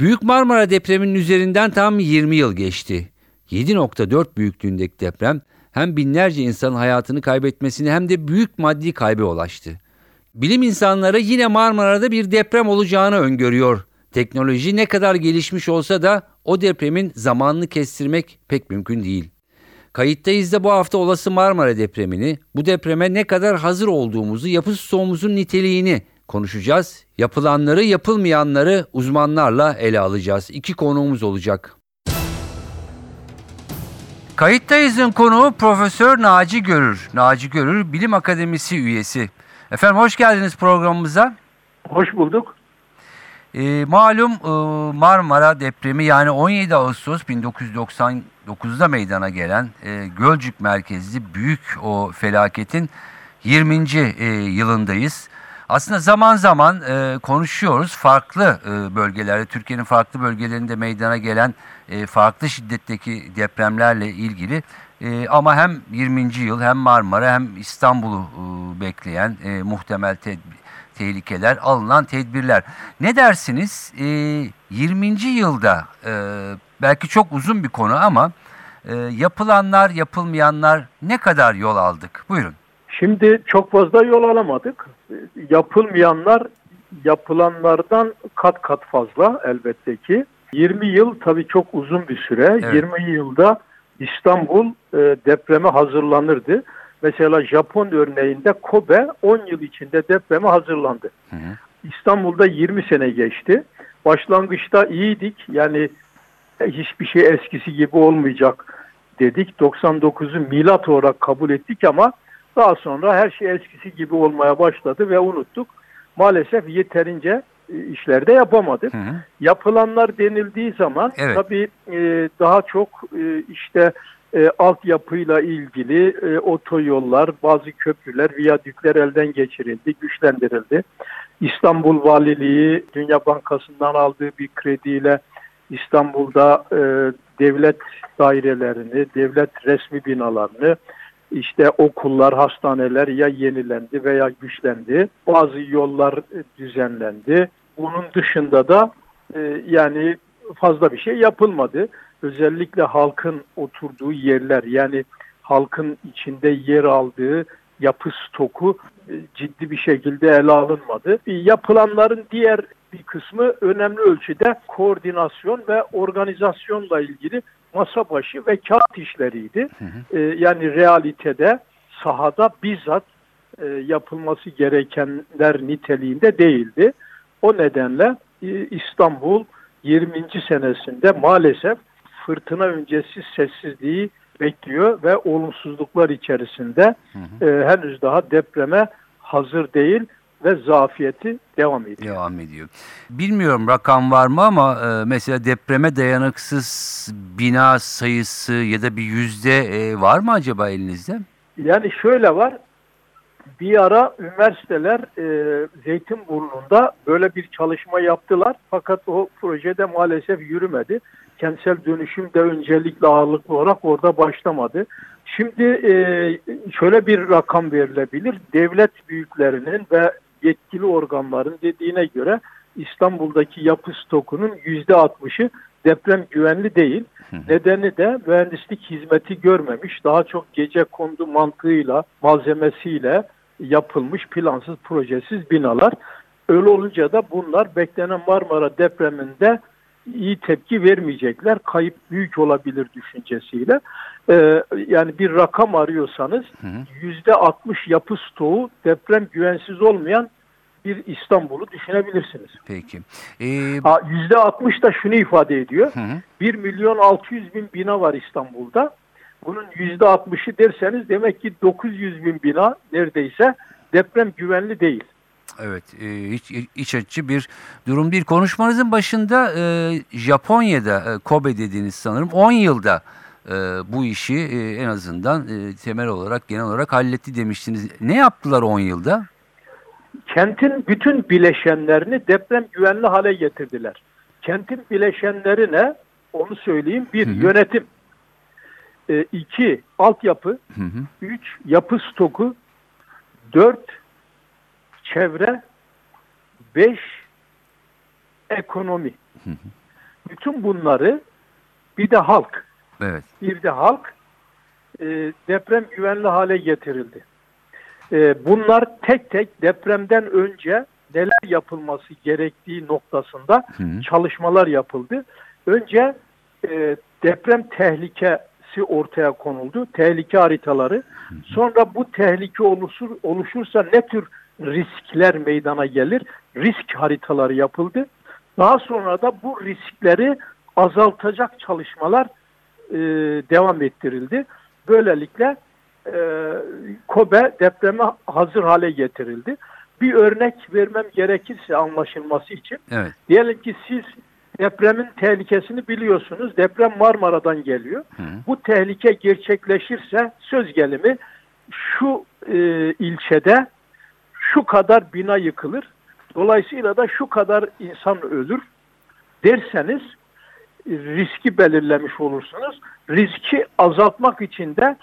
Büyük Marmara depreminin üzerinden tam 20 yıl geçti. 7.4 büyüklüğündeki deprem hem binlerce insanın hayatını kaybetmesini hem de büyük maddi kaybı ulaştı. Bilim insanları yine Marmara'da bir deprem olacağını öngörüyor. Teknoloji ne kadar gelişmiş olsa da o depremin zamanını kestirmek pek mümkün değil. Kayıttayız da bu hafta olası Marmara depremini, bu depreme ne kadar hazır olduğumuzu, yapı stoğumuzun niteliğini konuşacağız. Yapılanları, yapılmayanları uzmanlarla ele alacağız. İki konuğumuz olacak. Kayıttayız'ın konuğu Profesör Naci Görür. Naci Görür Bilim Akademisi üyesi. Efendim hoş geldiniz programımıza. Hoş bulduk. E, malum e, Marmara depremi yani 17 Ağustos 1999'da meydana gelen e, Gölcük merkezli büyük o felaketin 20. E, yılındayız. Aslında zaman zaman e, konuşuyoruz farklı e, bölgelerde, Türkiye'nin farklı bölgelerinde meydana gelen e, farklı şiddetteki depremlerle ilgili. E, ama hem 20. yıl hem Marmara hem İstanbul'u e, bekleyen e, muhtemel tedbir tehlikeler, alınan tedbirler. Ne dersiniz? E, 20. yılda e, belki çok uzun bir konu ama e, yapılanlar, yapılmayanlar ne kadar yol aldık? Buyurun. Şimdi çok fazla yol alamadık. Yapılmayanlar yapılanlardan kat kat fazla elbette ki. 20 yıl tabii çok uzun bir süre. Evet. 20 yılda İstanbul e, depreme hazırlanırdı. Mesela Japon örneğinde Kobe 10 yıl içinde depreme hazırlandı. Hı hı. İstanbul'da 20 sene geçti. Başlangıçta iyiydik. Yani hiçbir şey eskisi gibi olmayacak dedik. 99'u milat olarak kabul ettik ama daha sonra her şey eskisi gibi olmaya başladı ve unuttuk. Maalesef yeterince e, işlerde yapamadık. Hı hı. Yapılanlar denildiği zaman evet. tabii e, daha çok e, işte e, altyapıyla ilgili e, otoyollar, bazı köprüler, viyadükler elden geçirildi, güçlendirildi. İstanbul Valiliği Dünya Bankası'ndan aldığı bir krediyle İstanbul'da e, devlet dairelerini, devlet resmi binalarını, işte okullar, hastaneler ya yenilendi veya güçlendi. Bazı yollar düzenlendi. Bunun dışında da e, yani fazla bir şey yapılmadı özellikle halkın oturduğu yerler yani halkın içinde yer aldığı yapı stoku e, ciddi bir şekilde ele alınmadı. Yapılanların diğer bir kısmı önemli ölçüde koordinasyon ve organizasyonla ilgili masa başı ve kağıt işleriydi. Hı hı. Ee, yani realitede sahada bizzat e, yapılması gerekenler niteliğinde değildi. O nedenle e, İstanbul 20. senesinde maalesef fırtına öncesi sessizliği bekliyor ve olumsuzluklar içerisinde hı hı. E, henüz daha depreme hazır değil ve zafiyeti devam ediyor. Devam ediyor. Bilmiyorum rakam var mı ama e, mesela depreme dayanıksız bina sayısı ya da bir yüzde e, var mı acaba elinizde? Yani şöyle var. Bir ara üniversiteler e, Zeytinburnu'nda böyle bir çalışma yaptılar. Fakat o projede maalesef yürümedi kentsel dönüşüm de öncelikle ağırlıklı olarak orada başlamadı. Şimdi e, şöyle bir rakam verilebilir. Devlet büyüklerinin ve yetkili organların dediğine göre İstanbul'daki yapı stokunun yüzde altmışı deprem güvenli değil. Nedeni de mühendislik hizmeti görmemiş. Daha çok gece kondu mantığıyla, malzemesiyle yapılmış plansız, projesiz binalar. Öyle olunca da bunlar beklenen Marmara depreminde iyi tepki vermeyecekler. Kayıp büyük olabilir düşüncesiyle. Ee, yani bir rakam arıyorsanız yüzde 60 yapı stoğu deprem güvensiz olmayan bir İstanbul'u düşünebilirsiniz. Peki. Yüzde ee... 60 da şunu ifade ediyor. Hı hı. 1 milyon 600 bin bina var İstanbul'da. Bunun yüzde 60'ı derseniz demek ki 900 bin bina neredeyse deprem güvenli değil. Evet, e, hiç iç açıcı bir durum değil. Konuşmanızın başında e, Japonya'da, e, Kobe dediğiniz sanırım 10 yılda e, bu işi e, en azından e, temel olarak, genel olarak halletti demiştiniz. Ne yaptılar 10 yılda? Kentin bütün bileşenlerini deprem güvenli hale getirdiler. Kentin bileşenleri ne? Onu söyleyeyim. Bir, Hı hı. yönetim. E, iki, altyapı. Hı hı. Üç, yapı stoku. Dört, çevre. Beş, ekonomi. Hı hı. Bütün bunları bir de halk. Evet. Bir de halk e, deprem güvenli hale getirildi. E, bunlar tek tek depremden önce neler yapılması gerektiği noktasında Hı hı. çalışmalar yapıldı. Önce e, deprem tehlikesi ortaya konuldu. Tehlike haritaları. Sonra bu tehlike oluşur, oluşursa ne tür riskler meydana gelir? Risk haritaları yapıldı. Daha sonra da bu riskleri azaltacak çalışmalar e, devam ettirildi. Böylelikle e, Kobe depreme hazır hale getirildi. Bir örnek vermem gerekirse anlaşılması için Evet. Diyelim ki siz depremin tehlikesini biliyorsunuz. Deprem Marmara'dan geliyor. Hı. Bu tehlike gerçekleşirse söz gelimi şu e, ilçede şu kadar bina yıkılır. Dolayısıyla da şu kadar insan ölür derseniz riski belirlemiş olursunuz. Riski azaltmak için de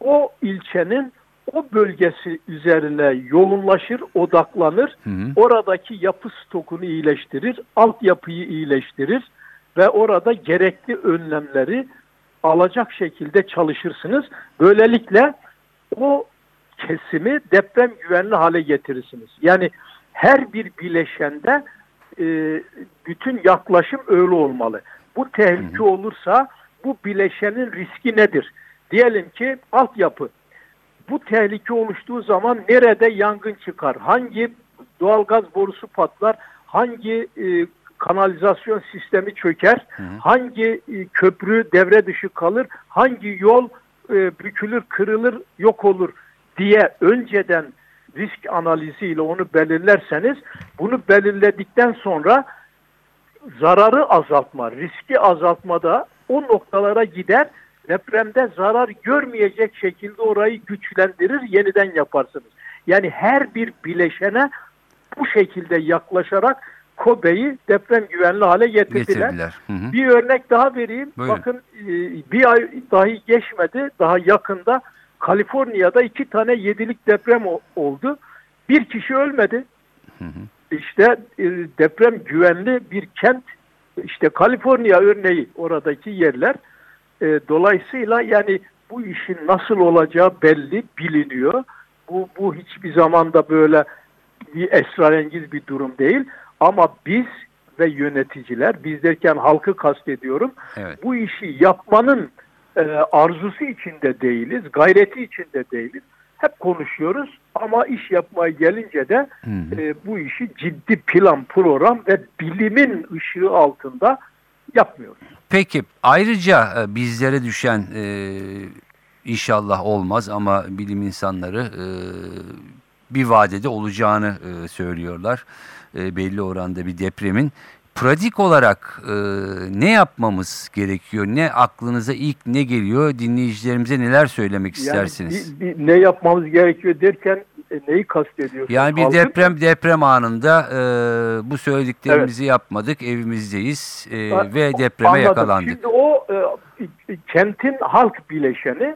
o ilçenin o bölgesi üzerine yoğunlaşır, odaklanır Hı hı. oradaki yapı stokunu iyileştirir, altyapıyı iyileştirir ve orada gerekli önlemleri alacak şekilde çalışırsınız. Böylelikle o kesimi deprem güvenli hale getirirsiniz. Yani her bir bileşende e, bütün yaklaşım öyle olmalı. Bu tehlike olursa bu bileşenin riski nedir? Diyelim ki altyapı bu tehlike oluştuğu zaman nerede yangın çıkar? Hangi doğalgaz borusu patlar? Hangi e, kanalizasyon sistemi çöker? hı. Hangi e, köprü devre dışı kalır? Hangi yol e, bükülür, kırılır, yok olur diye önceden risk analiziyle onu belirlerseniz bunu belirledikten sonra zararı azaltma, riski azaltmada o noktalara gider. Depremde zarar görmeyecek şekilde orayı güçlendirir, yeniden yaparsınız. Yani her bir bileşene bu şekilde yaklaşarak Kobe'yi deprem güvenli hale getirdiler. Getirdiler. Hı hı. Bir örnek daha vereyim. Buyurun. Bakın e, bir ay dahi geçmedi. Daha yakında Kaliforniya'da iki tane yedilik deprem oldu. Bir kişi ölmedi. Hı hı. İşte e, deprem güvenli bir kent. İşte Kaliforniya örneği oradaki yerler. E, dolayısıyla yani bu işin nasıl olacağı belli, biliniyor. Bu, bu hiçbir zamanda böyle bir esrarengiz bir durum değil. Ama biz ve yöneticiler, biz derken halkı kastediyorum, Evet. bu işi yapmanın e, arzusu içinde değiliz, gayreti içinde değiliz. Hep konuşuyoruz ama iş yapmaya gelince de Hı hı. e, bu işi ciddi plan, program ve bilimin ışığı altında yapmıyoruz. Peki ayrıca e, bizlere düşen e, inşallah olmaz ama bilim insanları e, bir vadede olacağını e, söylüyorlar. E, belli oranda bir depremin. Pratik olarak e, ne yapmamız gerekiyor? Ne aklınıza ilk ne geliyor? Dinleyicilerimize neler söylemek istersiniz? Yani bir- bir ne yapmamız gerekiyor derken e, neyi kastediyorsunuz? Yani bir Halkın- deprem deprem anında e, bu söylediklerimizi yapmadık, evimizdeyiz e, Ha, ve depreme Anladım. yakalandık. Şimdi o e, kentin halk bileşeni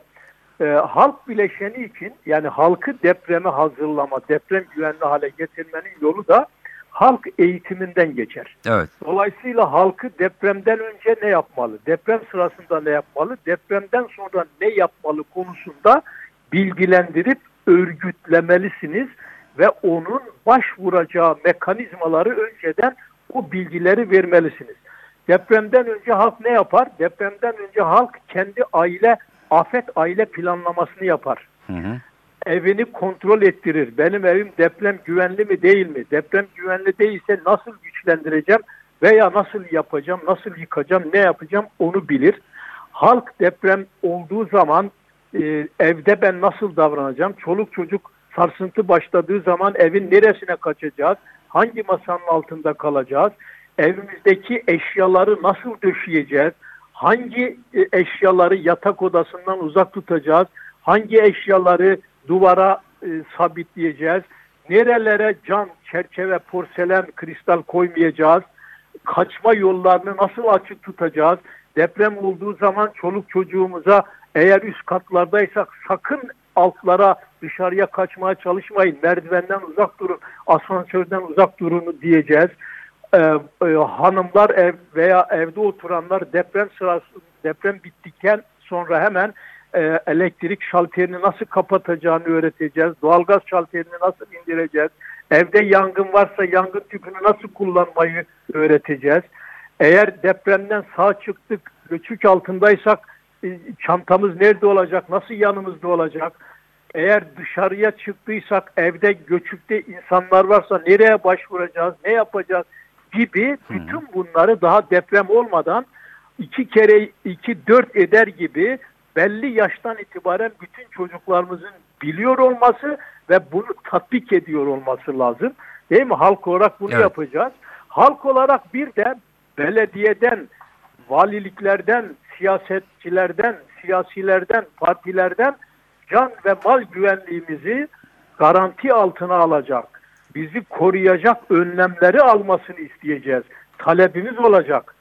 e, halk bileşeni için yani halkı depreme hazırlama, deprem güvenli hale getirmenin yolu da halk eğitiminden geçer. Evet. Dolayısıyla halkı depremden önce ne yapmalı, deprem sırasında ne yapmalı, depremden sonra ne yapmalı konusunda bilgilendirip örgütlemelisiniz ve onun başvuracağı mekanizmaları önceden o bilgileri vermelisiniz. Depremden önce halk ne yapar? Depremden önce halk kendi aile, afet aile planlamasını yapar Hı hı. Evini kontrol ettirir. Benim evim deprem güvenli mi değil mi? Deprem güvenli değilse nasıl güçlendireceğim veya nasıl yapacağım, nasıl yıkacağım, ne yapacağım onu bilir. Halk deprem olduğu zaman e, evde ben nasıl davranacağım? Çoluk çocuk sarsıntı başladığı zaman evin neresine kaçacağız? Hangi masanın altında kalacağız? Evimizdeki eşyaları nasıl döşeyeceğiz? Hangi e, eşyaları yatak odasından uzak tutacağız? Hangi eşyaları duvara e, sabitleyeceğiz? Nerelere cam, çerçeve, porselen, kristal koymayacağız? Kaçma yollarını nasıl açık tutacağız? Deprem olduğu zaman çoluk çocuğumuza eğer üst katlardaysak sakın altlara dışarıya kaçmaya çalışmayın. Merdivenden uzak durun, asansörden uzak durun diyeceğiz. Ee, e, hanımlar ev veya evde oturanlar deprem sırası deprem bittikten sonra hemen e, elektrik şalterini nasıl kapatacağını öğreteceğiz. Doğalgaz şalterini nasıl indireceğiz. Evde yangın varsa yangın tüpünü nasıl kullanmayı öğreteceğiz. Eğer depremden sağ çıktık, göçük altındaysak e, çantamız nerede olacak, nasıl yanımızda olacak? Eğer dışarıya çıktıysak evde göçükte insanlar varsa nereye başvuracağız, ne yapacağız gibi bütün bunları daha deprem olmadan iki kere iki dört eder gibi belli yaştan itibaren bütün çocuklarımızın biliyor olması ve bunu tatbik ediyor olması lazım. Değil mi? Halk olarak bunu Evet. yapacağız. Halk olarak bir de belediyeden, valiliklerden, siyasetçilerden, siyasilerden, partilerden can ve mal güvenliğimizi garanti altına alacak, bizi koruyacak önlemleri almasını isteyeceğiz. Talebimiz olacak.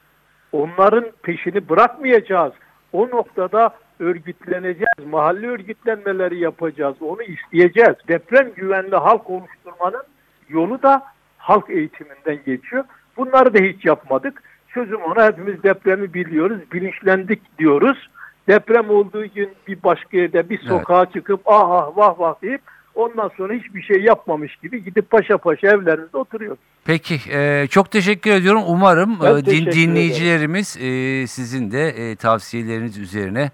Onların peşini bırakmayacağız. O noktada örgütleneceğiz. Mahalle örgütlenmeleri yapacağız. Onu isteyeceğiz. Deprem güvenli halk oluşturmanın yolu da halk eğitiminden geçiyor. Bunları da hiç yapmadık. Sözüm ona hepimiz depremi biliyoruz, bilinçlendik diyoruz. Deprem olduğu gün bir başka yerde bir sokağa çıkıp ah ah vah vah deyip ondan sonra hiçbir şey yapmamış gibi gidip paşa paşa evlerimizde oturuyoruz. Peki e, çok teşekkür ediyorum. Umarım e, din- dinleyicilerimiz e, sizin de e, tavsiyeleriniz üzerine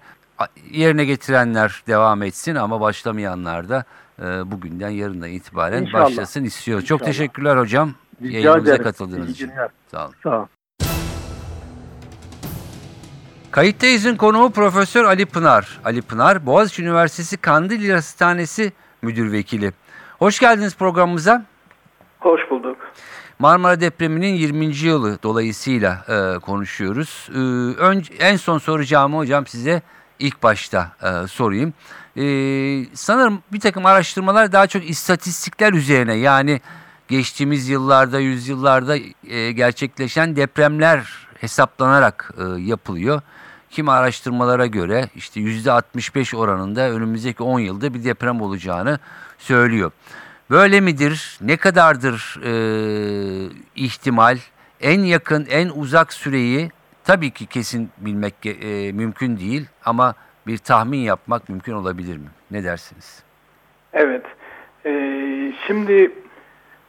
yerine getirenler devam etsin ama başlamayanlar da e, bugünden yarından itibaren İnşallah. başlasın istiyor. Çok teşekkürler hocam. Rica Yayınımıza ederim. katıldığınız İyi için. Sağ olun. Sağ ol. Kayıttayız'ın konuğu Profesör Ali Pınar. Ali Pınar, Boğaziçi Üniversitesi Kandilli Hastanesi Müdür Vekili. Hoş geldiniz programımıza. Hoş bulduk. Marmara depreminin 20. yılı dolayısıyla e, konuşuyoruz. E, önce, en son soracağımı hocam size ilk başta e, sorayım. E, sanırım bir takım araştırmalar daha çok istatistikler üzerine yani geçtiğimiz yıllarda, yüzyıllarda e, gerçekleşen depremler hesaplanarak e, yapılıyor. Kimi araştırmalara göre işte %65 oranında önümüzdeki 10 yılda bir deprem olacağını söylüyor. Böyle midir? Ne kadardır e, ihtimal? En yakın, en uzak süreyi tabii ki kesin bilmek e, mümkün değil ama bir tahmin yapmak mümkün olabilir mi? Ne dersiniz? Evet. Ee, şimdi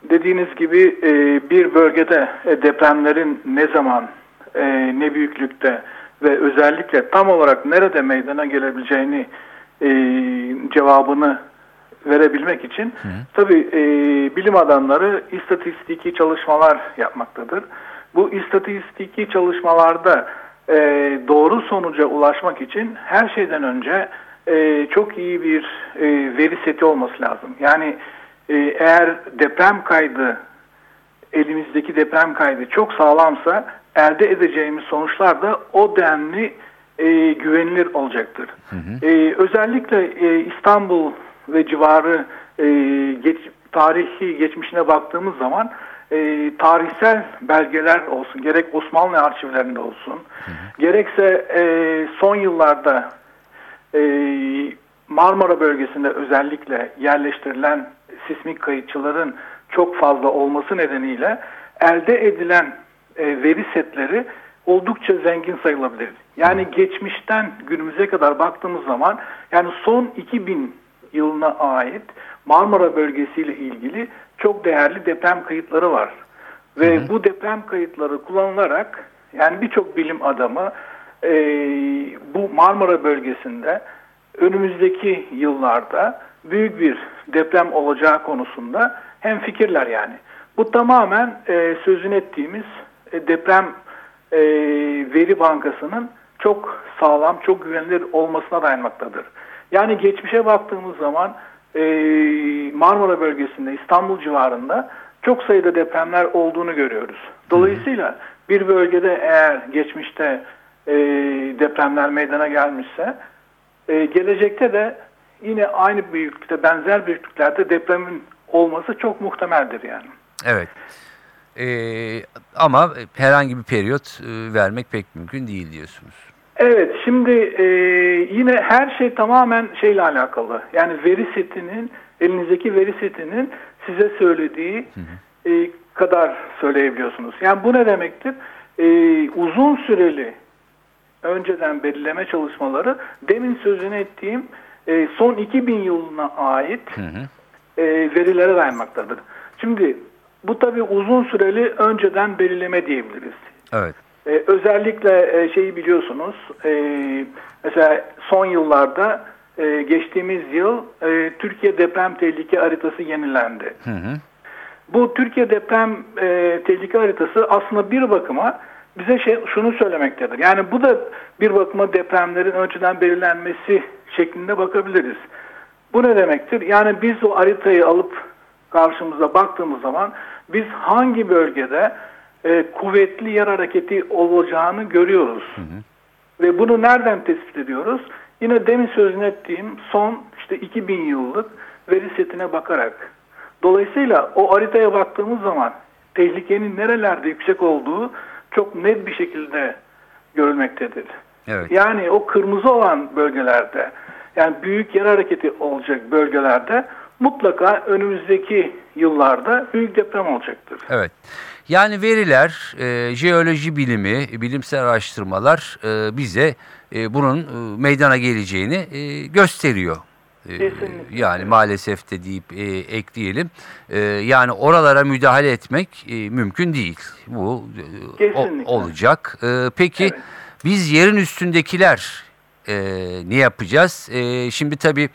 dediğiniz gibi e, bir bölgede e, depremlerin ne zaman, e, ne büyüklükte ve özellikle tam olarak nerede meydana gelebileceğini e, cevabını verebilmek için tabii e, bilim adamları istatistiki çalışmalar yapmaktadır. Bu istatistiki çalışmalarda e, doğru sonuca ulaşmak için her şeyden önce e, çok iyi bir e, veri seti olması lazım. Yani e, eğer deprem kaydı elimizdeki deprem kaydı çok sağlamsa elde edeceğimiz sonuçlar da o denli e, güvenilir olacaktır. E, özellikle e, İstanbul ve civarı e, geç, tarihi geçmişine baktığımız zaman e, tarihsel belgeler olsun, gerek Osmanlı arşivlerinde olsun, gerekse e, son yıllarda e, Marmara bölgesinde özellikle yerleştirilen sismik kayıtçıların çok fazla olması nedeniyle elde edilen e, veri setleri oldukça zengin sayılabilir. Yani geçmişten günümüze kadar baktığımız zaman yani son 2000 yılına ait Marmara bölgesiyle ilgili çok değerli deprem kayıtları var. Ve bu deprem kayıtları kullanılarak yani birçok bilim adamı e, bu Marmara bölgesinde önümüzdeki yıllarda büyük bir deprem olacağı konusunda hem fikirler yani. Bu tamamen e, sözün ettiğimiz e, deprem e, veri bankasının çok sağlam, çok güvenilir olmasına dayanmaktadır. Yani geçmişe baktığımız zaman e, Marmara bölgesinde, İstanbul civarında çok sayıda depremler olduğunu görüyoruz. Dolayısıyla bir bölgede eğer geçmişte e, depremler meydana gelmişse e, gelecekte de yine aynı büyüklükte, benzer büyüklüklerde depremin olması çok muhtemeldir yani. Evet. Ee, ama herhangi bir periyot e, vermek pek mümkün değil diyorsunuz. Evet, şimdi e, yine her şey tamamen şeyle alakalı. Yani veri setinin, elinizdeki veri setinin size söylediği e, kadar söyleyebiliyorsunuz. Yani bu ne demektir? E, uzun süreli önceden belirleme çalışmaları demin sözünü ettiğim e, son 2000 yılına ait Hı hı. e, verilere dayanmaktadır. Şimdi bu tabii uzun süreli önceden belirleme diyebiliriz. Evet. Ee, özellikle e, şeyi biliyorsunuz, e, mesela son yıllarda e, geçtiğimiz yıl e, Türkiye deprem tehlike haritası yenilendi. Hı hı. Bu Türkiye deprem e, tehlike haritası aslında bir bakıma bize şey, şunu söylemektedir. Yani bu da bir bakıma depremlerin önceden belirlenmesi şeklinde bakabiliriz. Bu ne demektir? Yani biz o haritayı alıp karşımıza baktığımız zaman biz hangi bölgede e, kuvvetli yer hareketi olacağını görüyoruz. Ve bunu nereden tespit ediyoruz? Yine demin sözünü ettiğim son işte 2000 yıllık veri setine bakarak. Dolayısıyla o haritaya baktığımız zaman tehlikenin nerelerde yüksek olduğu çok net bir şekilde görülmektedir. Evet. Yani o kırmızı olan bölgelerde yani büyük yer hareketi olacak bölgelerde mutlaka önümüzdeki yıllarda büyük deprem olacaktır. Evet. Yani veriler, e, jeoloji bilimi, bilimsel araştırmalar e, bize e, bunun e, meydana geleceğini e, gösteriyor. E, Kesinlikle. Yani maalesef de deyip e, ekleyelim. E, yani oralara müdahale etmek e, mümkün değil. Bu e, o- olacak. E, peki Evet. biz yerin üstündekiler e, ne yapacağız? E, şimdi tabii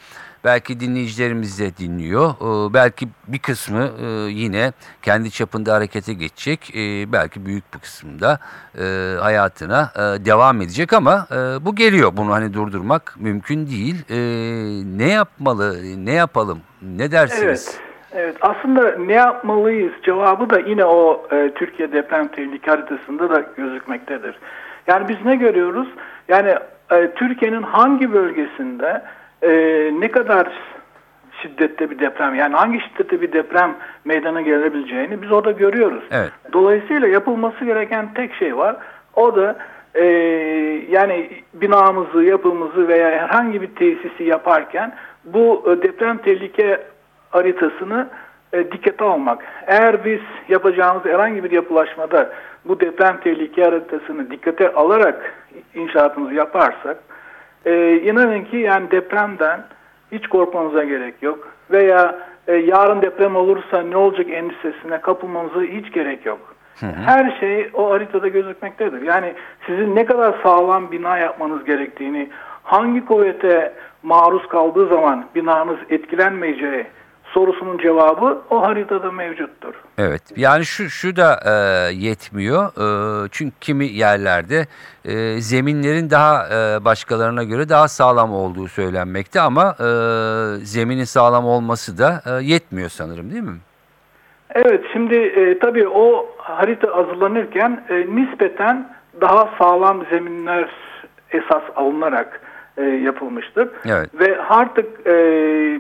belki dinleyicilerimiz de dinliyor. E, belki bir kısmı e, yine kendi çapında harekete geçecek. E, belki büyük bir kısmında e, hayatına e, devam edecek ama e, bu geliyor. Bunu hani durdurmak mümkün değil. E, ne yapmalı? Ne yapalım? Ne dersiniz? Evet. Evet. Aslında ne yapmalıyız cevabı da yine o e, Türkiye deprem tehlike haritasında da gözükmektedir. Yani biz ne görüyoruz? Yani e, Türkiye'nin hangi bölgesinde e, ne kadar şiddette bir deprem yani hangi şiddette bir deprem meydana gelebileceğini biz orada görüyoruz. Evet. Dolayısıyla yapılması gereken tek şey var. O da e, yani binamızı, yapımızı veya herhangi bir tesisi yaparken bu e, deprem tehlike haritasını e, dikkate almak. Eğer biz yapacağımız herhangi bir yapılaşmada bu deprem tehlike haritasını dikkate alarak inşaatımızı yaparsak e, inanın ki yani depremden hiç korkmanıza gerek yok. Veya e, yarın deprem olursa ne olacak endişesine kapılmanıza hiç gerek yok. Her şey o haritada gözükmektedir. Yani sizin ne kadar sağlam bina yapmanız gerektiğini, hangi kuvvete maruz kaldığı zaman binanız etkilenmeyeceği sorusunun cevabı o haritada mevcuttur. Evet yani şu şu da e, yetmiyor E, çünkü kimi yerlerde e, zeminlerin daha e, başkalarına göre daha sağlam olduğu söylenmekte ama e, zeminin sağlam olması da e, yetmiyor sanırım değil mi? Evet, şimdi e, tabii o harita hazırlanırken e, nispeten daha sağlam zeminler esas alınarak e, yapılmıştır. Evet. Ve artık e,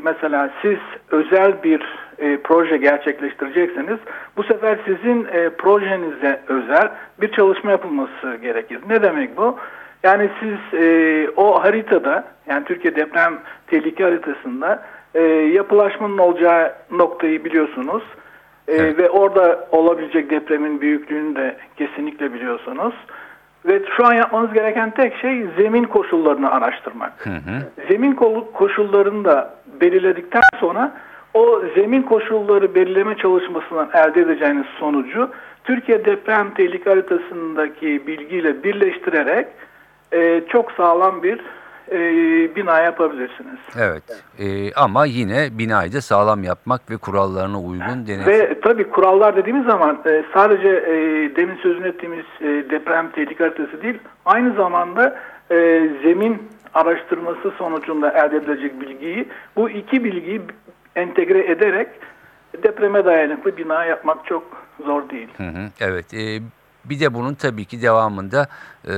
mesela siz özel bir e, proje gerçekleştirecekseniz bu sefer sizin e, projenize özel bir çalışma yapılması gerekir. Ne demek bu? Yani siz e, o haritada yani Türkiye deprem tehlike haritasında e, yapılaşmanın olacağı noktayı biliyorsunuz. E, Evet. Ve orada olabilecek depremin büyüklüğünü de kesinlikle biliyorsunuz. Ve şu an yapmanız gereken tek şey zemin koşullarını araştırmak. Zemin kolu- koşullarını da belirledikten sonra o zemin koşulları belirleme çalışmasından elde edeceğiniz sonucu Türkiye deprem tehlike haritasındaki bilgiyle birleştirerek e, çok sağlam bir e, bina yapabilirsiniz. Evet E, ama yine binayı da sağlam yapmak ve kurallarına uygun denetim. Ve tabii kurallar dediğimiz zaman e, sadece e, demin sözünü ettiğimiz e, deprem tehlike haritası değil, aynı zamanda e, zemin araştırması sonucunda elde edilecek bilgiyi bu iki bilgiyi entegre ederek depreme dayanıklı bina yapmak çok zor değil. Hı hı, evet. e, bir de bunun tabii ki devamında e,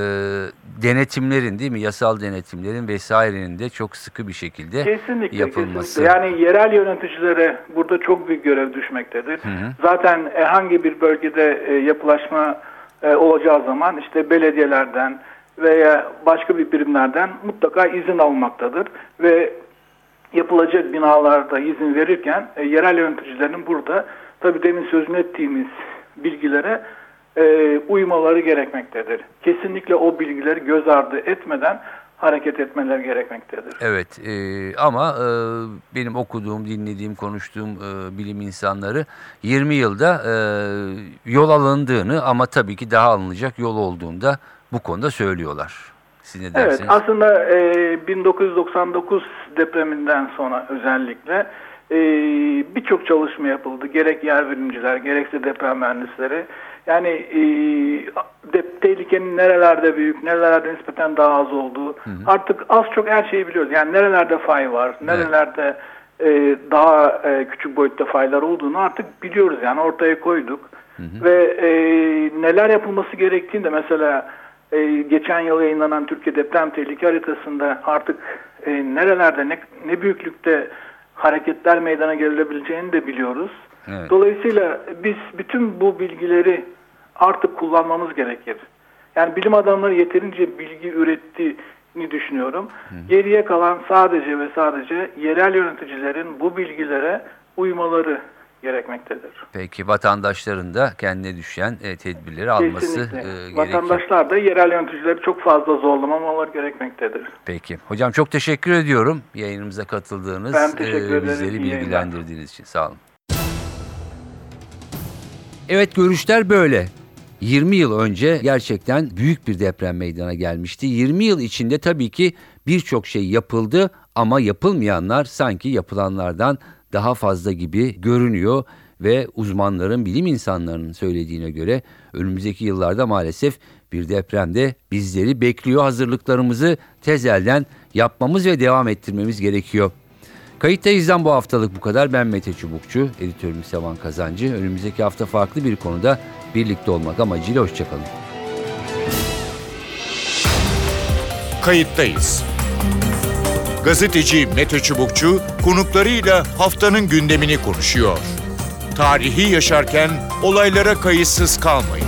denetimlerin değil mi? Yasal denetimlerin vesairenin de çok sıkı bir şekilde Kesinlikle, yapılması. kesinlikle. Yani yerel yöneticilere burada çok büyük görev düşmektedir. Zaten herhangi bir bölgede e, yapılaşma e, olacağı zaman işte belediyelerden veya başka bir birimlerden mutlaka izin almaktadır ve yapılacak binalarda izin verirken e, yerel yöneticilerin burada tabii demin sözünü ettiğimiz bilgilere e, uymaları gerekmektedir. Kesinlikle o bilgileri göz ardı etmeden hareket etmeler gerekmektedir. Evet e, ama e, benim okuduğum, dinlediğim, konuştuğum e, bilim insanları 20 yılda e, yol alındığını ama tabii ki daha alınacak yol olduğunda bu konuda söylüyorlar. Siz ne Evet aslında e, 1999 depreminden sonra özellikle e, birçok çalışma yapıldı. Gerek yer bilimciler gerekse deprem mühendisleri. Yani e, de, tehlikenin nerelerde büyük, nerelerde nispeten daha az olduğu artık az çok her şeyi biliyoruz. Yani nerelerde fay var, nerelerde e, daha e, küçük boyutta faylar olduğunu artık biliyoruz. Yani ortaya koyduk. Ve e, neler yapılması gerektiğini de mesela e, geçen yıl yayınlanan Türkiye Deprem Tehlike Haritası'nda artık e, nerelerde ne, ne büyüklükte hareketler meydana gelebileceğini de biliyoruz. Evet. Dolayısıyla biz bütün bu bilgileri artık kullanmamız gerekir. Yani bilim adamları yeterince bilgi ürettiğini düşünüyorum. Geriye kalan sadece ve sadece yerel yöneticilerin bu bilgilere uymaları gerekmektedir. Peki vatandaşların da kendine düşen e, tedbirleri alması e, gerekiyor. Vatandaşlar da yerel yöneticileri çok fazla zorlamamaları gerekmektedir. Peki. Hocam çok teşekkür ediyorum yayınımıza katıldığınız, Ben teşekkür ederim. bizleri yayınlar. bilgilendirdiğiniz için. Sağ olun. Evet görüşler böyle. 20 yıl önce gerçekten büyük bir deprem meydana gelmişti. 20 yıl içinde tabii ki birçok şey yapıldı ama yapılmayanlar sanki yapılanlardan daha fazla gibi görünüyor ve uzmanların, bilim insanlarının söylediğine göre önümüzdeki yıllarda maalesef bir depremde bizleri bekliyor. Hazırlıklarımızı tezelden yapmamız ve devam ettirmemiz gerekiyor. Kayıttayız'dan bu haftalık bu kadar. Ben Mete Çubukçu, editörüm Sevan Kazancı. Önümüzdeki hafta farklı bir konuda birlikte olmak amacıyla hoşçakalın. Kayıttayız. Gazeteci Mete Çubukçu konuklarıyla haftanın gündemini konuşuyor. Tarihi yaşarken olaylara kayıtsız kalmayın.